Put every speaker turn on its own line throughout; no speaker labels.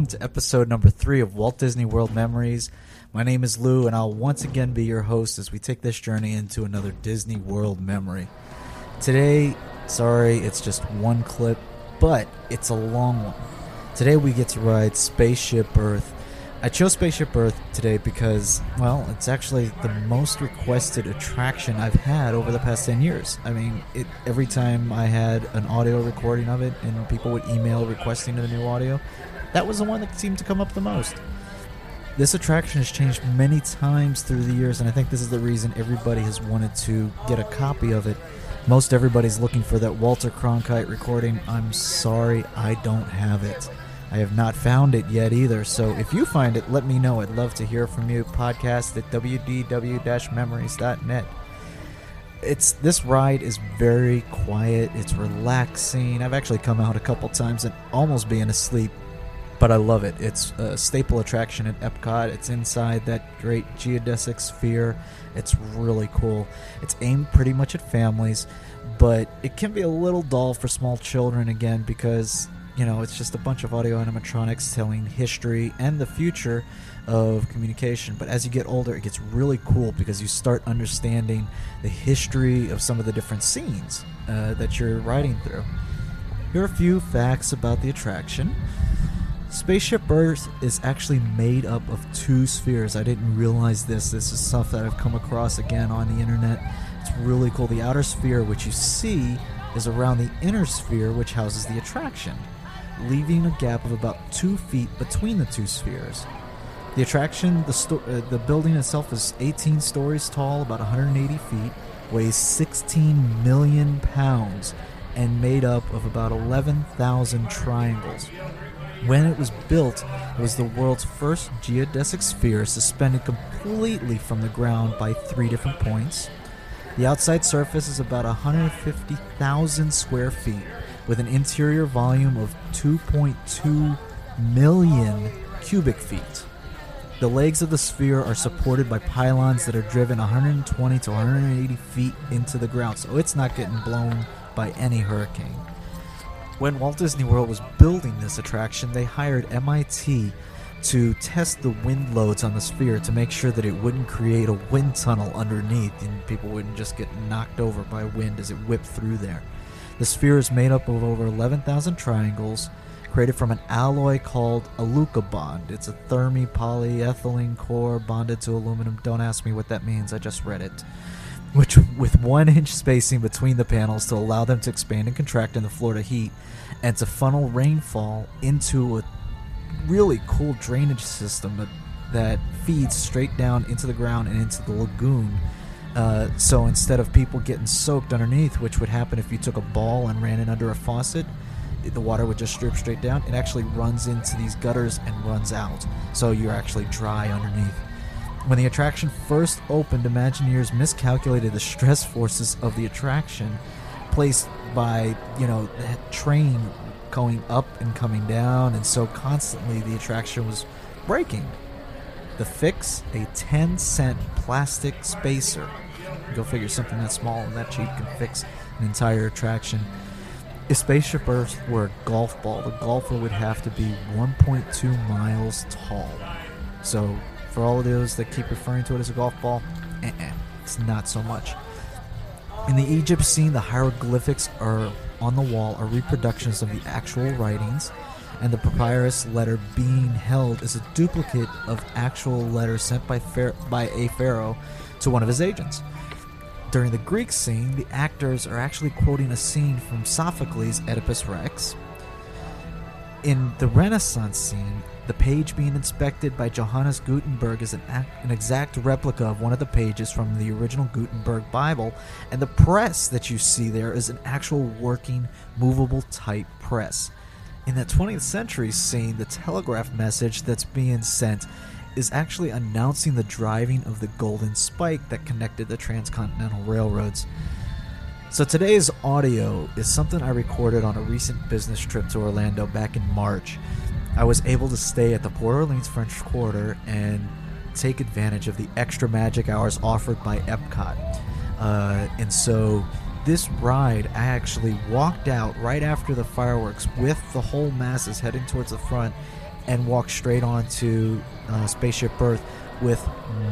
Welcome to episode number three of Walt Disney World Memories. My name is Lou, and I'll once again be your host as we take this journey into another Disney World memory. Today, sorry, it's just one clip, but it's a long one. Today, we get to ride Spaceship Earth. I chose Spaceship Earth today because, well, it's actually the most requested attraction I've had over the past 10 years. I mean, it, every time I had an audio recording of it and people would email requesting the new audio, that was the one that seemed to come up the most. This attraction has changed many times through the years, and I think this is the reason everybody has wanted to get a copy of it. Most everybody's looking for that Walter Cronkite recording. I'm sorry, I don't have it. I have not found it yet either, so if you find it, let me know. I'd love to hear from you. Podcast at wdw-memories.net. It's this ride is very quiet. It's relaxing. I've actually come out a couple times and almost being asleep, but I love it. It's a staple attraction at Epcot. It's inside that great geodesic sphere. It's really cool. It's aimed pretty much at families, but it can be a little dull for small children again because you know, it's just a bunch of audio animatronics telling history and the future of communication. But as you get older, it gets really cool because you start understanding the history of some of the different scenes uh, that you're riding through. Here are a few facts about the attraction. Spaceship Earth is actually made up of two spheres. I didn't realize this. This is stuff that I've come across again on the internet. It's really cool. The outer sphere, which you see, is around the inner sphere, which houses the attraction leaving a gap of about two feet between the two spheres. The attraction, the, sto- uh, the building itself is 18 stories tall, about 180 feet, weighs 16 million pounds, and made up of about 11,000 triangles. When it was built, it was the world's first geodesic sphere suspended completely from the ground by three different points. The outside surface is about 150,000 square feet, with an interior volume of 2.2 million cubic feet. The legs of the sphere are supported by pylons that are driven 120 to 180 feet into the ground, so it's not getting blown by any hurricane. When Walt Disney World was building this attraction, they hired MIT to test the wind loads on the sphere to make sure that it wouldn't create a wind tunnel underneath and people wouldn't just get knocked over by wind as it whipped through there. The sphere is made up of over 11,000 triangles created from an alloy called Alucobond. It's a thermi polyethylene core bonded to aluminum. Don't ask me what that means, I just read it. Which, with one inch spacing between the panels to allow them to expand and contract in the Florida heat, and to funnel rainfall into a really cool drainage system that, that feeds straight down into the ground and into the lagoon uh, so instead of people getting soaked underneath, which would happen if you took a ball and ran it under a faucet, the water would just drip straight down. It actually runs into these gutters and runs out, so you're actually dry underneath. When the attraction first opened, Imagineers miscalculated the stress forces of the attraction placed by, you know, the train going up and coming down, and so constantly the attraction was breaking. The fix, a 10 cent plastic spacer. Go figure something that small and that cheap can fix an entire attraction. If Spaceship Earth were a golf ball, the golfer would have to be 1.2 miles tall. So, for all of those that keep referring to it as a golf ball, eh-eh, it's not so much. In the Egypt scene, the hieroglyphics are on the wall are reproductions of the actual writings, and the papyrus letter being held is a duplicate of actual letters sent by, Phar- by a pharaoh to one of his agents. During the Greek scene, the actors are actually quoting a scene from Sophocles' Oedipus Rex. In the Renaissance scene, the page being inspected by Johannes Gutenberg is an, an exact replica of one of the pages from the original Gutenberg Bible, and the press that you see there is an actual working, movable type press. In the 20th century scene, the telegraph message that's being sent is actually announcing the driving of the golden spike that connected the transcontinental railroads. So today's audio is something I recorded on a recent business trip to Orlando back in March. I was able to stay at the Port Orleans French Quarter and take advantage of the extra magic hours offered by Epcot. Uh, and so this ride, I actually walked out right after the fireworks with the whole masses heading towards the front and walked straight onto uh, Spaceship Earth with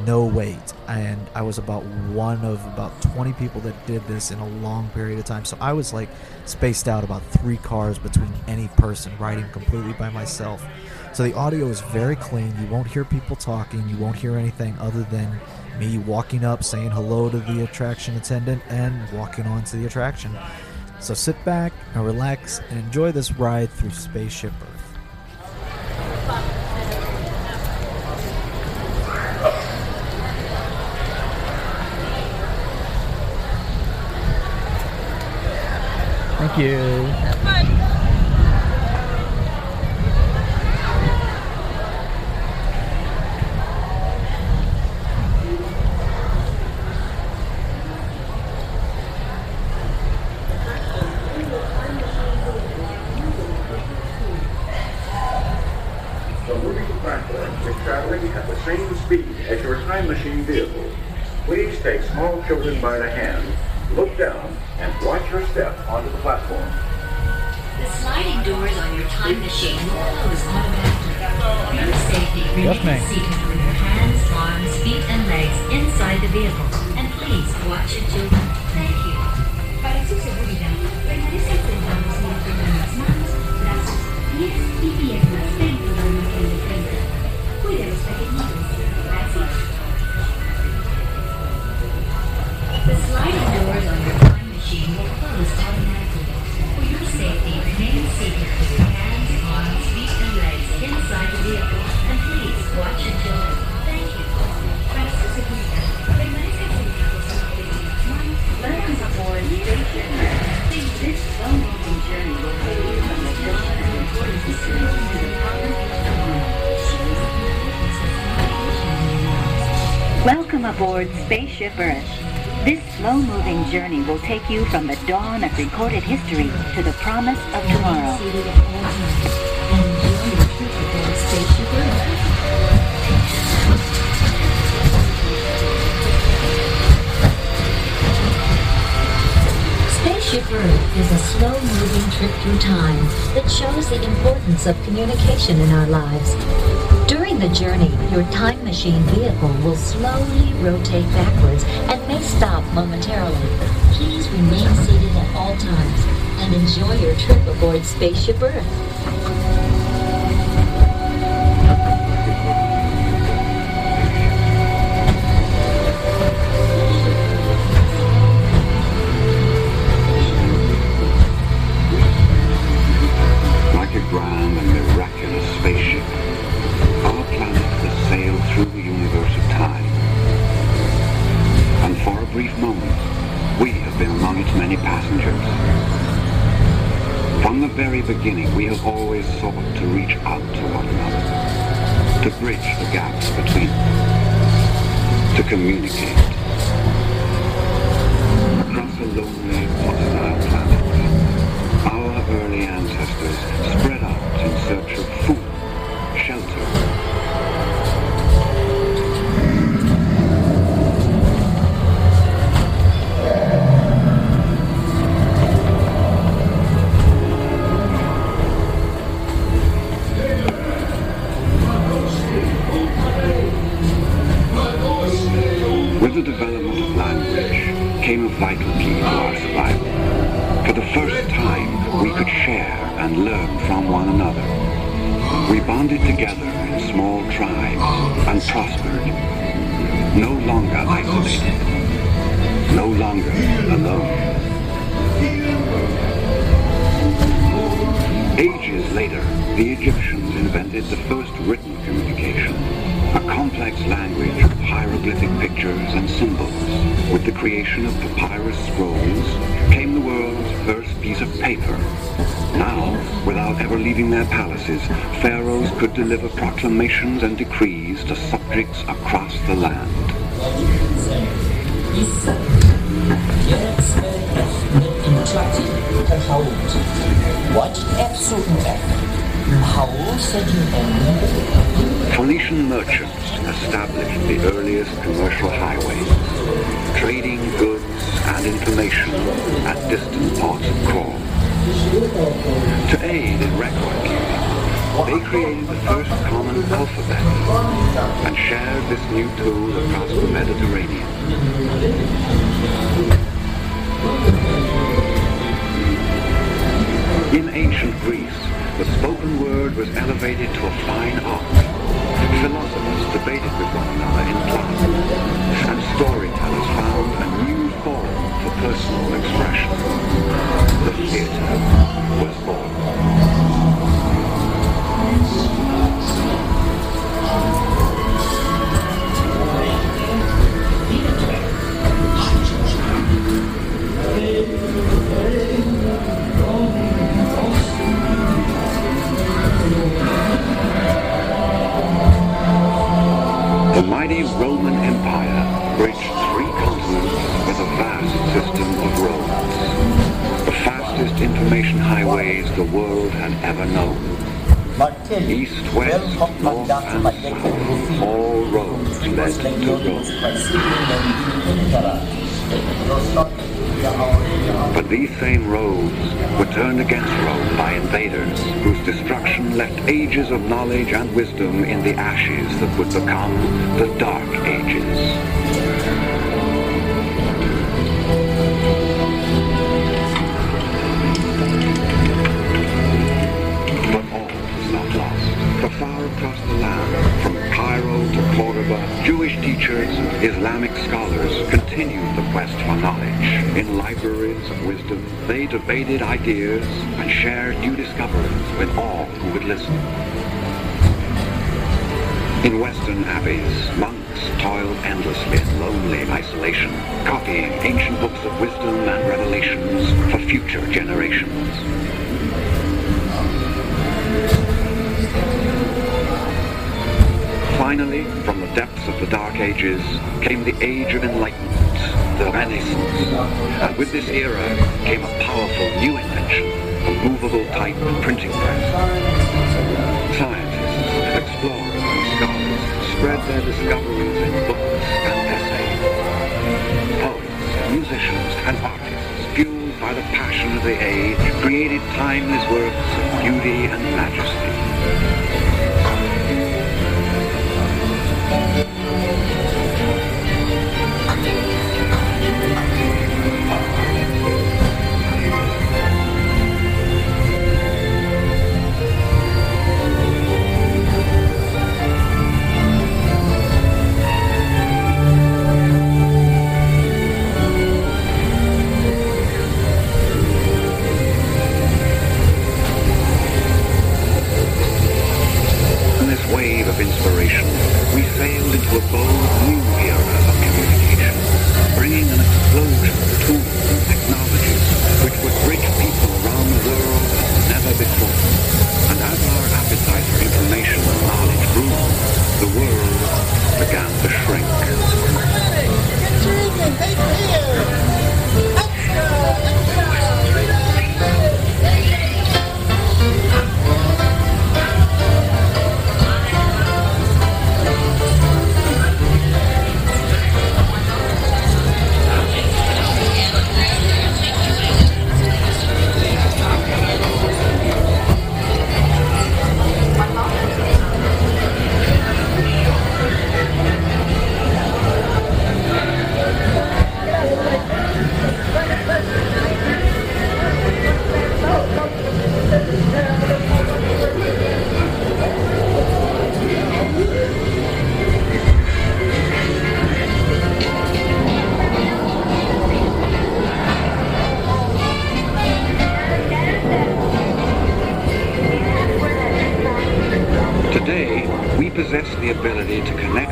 no wait. And I was about one of about 20 people that did this in a long period of time. So I was like spaced out about three cars between any person riding completely by myself. So the audio is very clean. You won't hear people talking. You won't hear anything other than me walking up, saying hello to the attraction attendant, and walking on to the attraction. So sit back and relax and enjoy this ride through Spaceship Earth.
Thank you.
Platform is traveling at the same speed as your time machine vehicle. Please take small children by the hand, look down, and watch your step onto the platform.
The sliding doors on your time machine will close automatically. For your safety,
Yes,
remain
ma'am.
seated with your hands, arms, feet, and legs inside the vehicle. And please watch your children. Thank you. Para su seguridad, permanezcan sentados y mantengan las manos, brazos, pies y piernas dentro del margen de frente. Cuide a los pequeñitos. Gracias. The sliding doors on your time For your safety, remain seated hands, arms, feet, and legs inside the vehicle. And please watch children. Thank you. Welcome aboard.
Welcome aboard Spaceship Earth. Slow-moving journey will take you from the dawn of recorded history to the promise of tomorrow.
Spaceship Earth is a slow-moving trip through time that shows the importance of communication in our lives. During the journey, your time machine vehicle will slowly rotate backwards and may stop momentarily. Please remain seated at all times and enjoy your trip aboard Spaceship Earth.
Its many passengers. From the very beginning, we have always sought to reach out to one another, to bridge the gaps between us, to communicate. Across a lonely, to our survival. For the first time, we could share and learn from one another. We bonded together in small tribes and prospered. No longer isolated. No longer alone. Ages later, the Egyptians invented the first written communication, a complex language of hieroglyphic pictures and symbols. With the creation of papyrus scrolls came the world's first piece of paper. Now, without ever leaving their palaces, pharaohs could deliver proclamations and decrees to subjects across the land. Phoenician merchants established the earliest commercial highways, trading goods and information at distant ports of call. To aid in record keeping, they created the first common alphabet and shared this new tool across the Mediterranean. In ancient Greece, the spoken word was elevated to a fine art. Philosophers debated with one another in class, and storytellers found a new form for personal expression. The theatre was born. The mighty Roman Empire bridged three continents with a vast system of roads. The fastest information highways the world had ever known. East, west, north, and south, all roads led to Rome. But these same roads were turned against Rome by invaders whose destruction left ages of knowledge and wisdom in the ashes that would become the Dark Ages. But all was not lost. Far across the land, from Cairo to Cordoba, Jewish teachers and Islamic scholars continued the quest for knowledge. In libraries of wisdom, they debated ideas and shared new discoveries with all who would listen. In Western abbeys, monks toiled endlessly in lonely isolation, copying ancient books of wisdom and revelations for future generations. Finally, from the depths of the Dark Ages came the Age of Enlightenment, the Renaissance. And with this era came a powerful new invention, a movable type printing press. Scientists, explorers, and scholars spread their discoveries in books and essays. Poets, musicians, and artists, fueled by the passion of the age, created timeless works of beauty and majesty. Of we sailed into a bold connect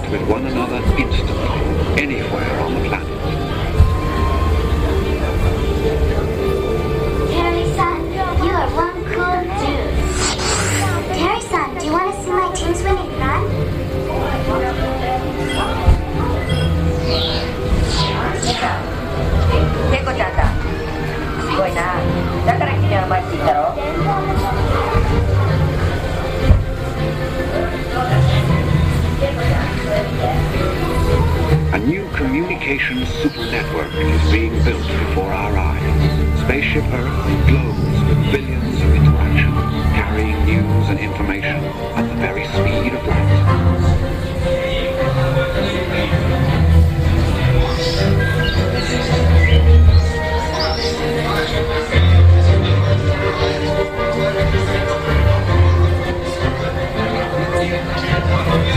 you.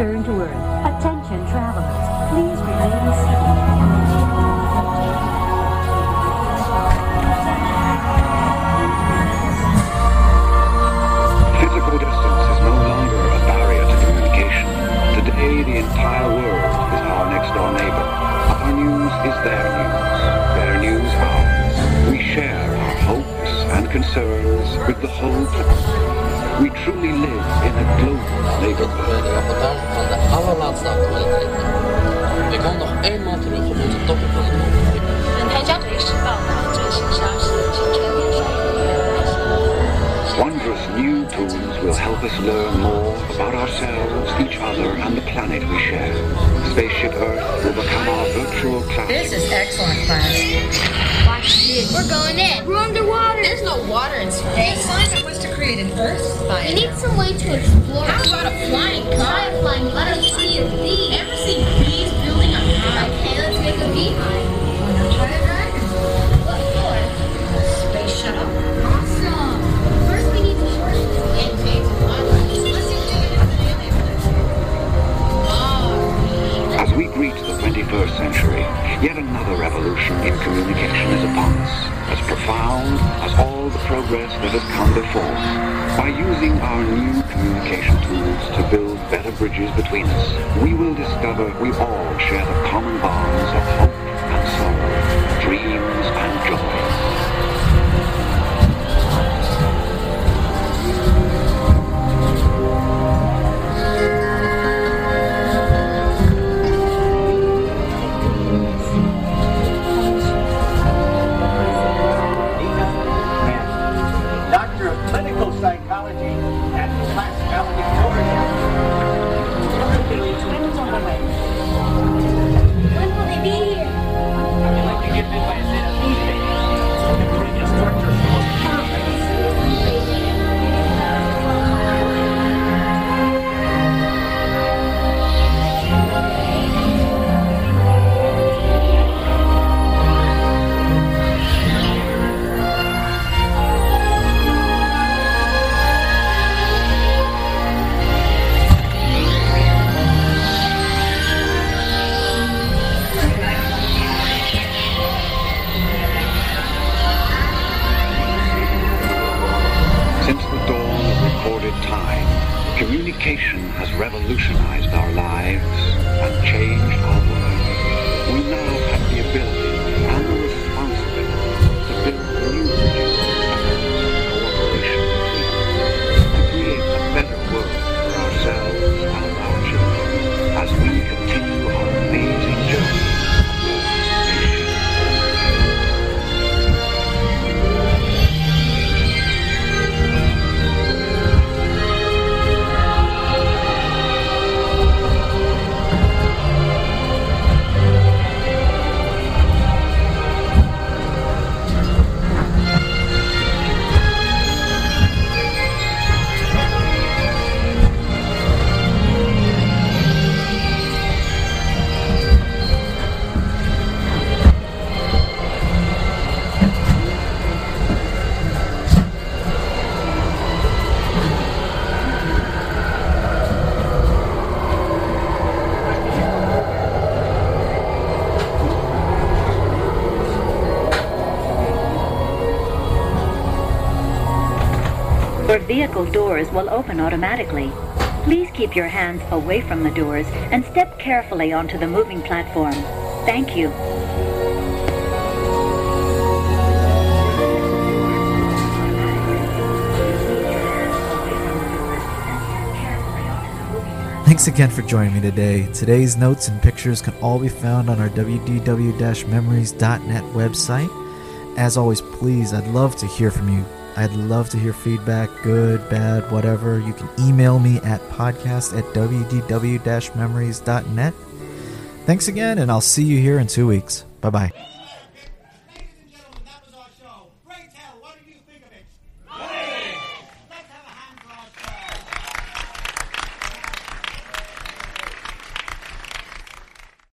Return to Earth.
kom nog eenmaal terug op onze toppen van het ogenblik.
本台将随时报道最新消息及全面消息。
Wondrous new tools will help us learn more about ourselves, each other, and the planet we share. Spaceship Earth will become our virtual classroom.
This is excellent class
Watch this. We're going in. We're underwater.
There's no water in space. The assignment was to create an Earth
We
spire.
need some way to explore.
How about a flying car?
Try a flying Let us see a bee.
Ever see bees building a hive?
Okay, let's make a.
Wanna try?
What for?
Space shuttle.
Greet the 21st century, yet another revolution in communication is upon us, as profound as all the progress that has come before. By using our new communication tools to build better bridges between us, we will discover we all share the common bonds of hope and sorrow, dreams and joys. Time, communication has revolutionized our lives and changed our world. We now
vehicle doors will open automatically. Please keep your hands away from the doors and step carefully onto the moving platform. Thank you.
Thanks again for joining me today. Today's notes and pictures can all be found on our wdw-memories.net website. As always, please, I'd love to hear from you. I'd love to hear feedback, good, bad, whatever. You can email me at podcast at wdw-memories.net. Thanks again, and I'll see you here in two weeks. Bye bye.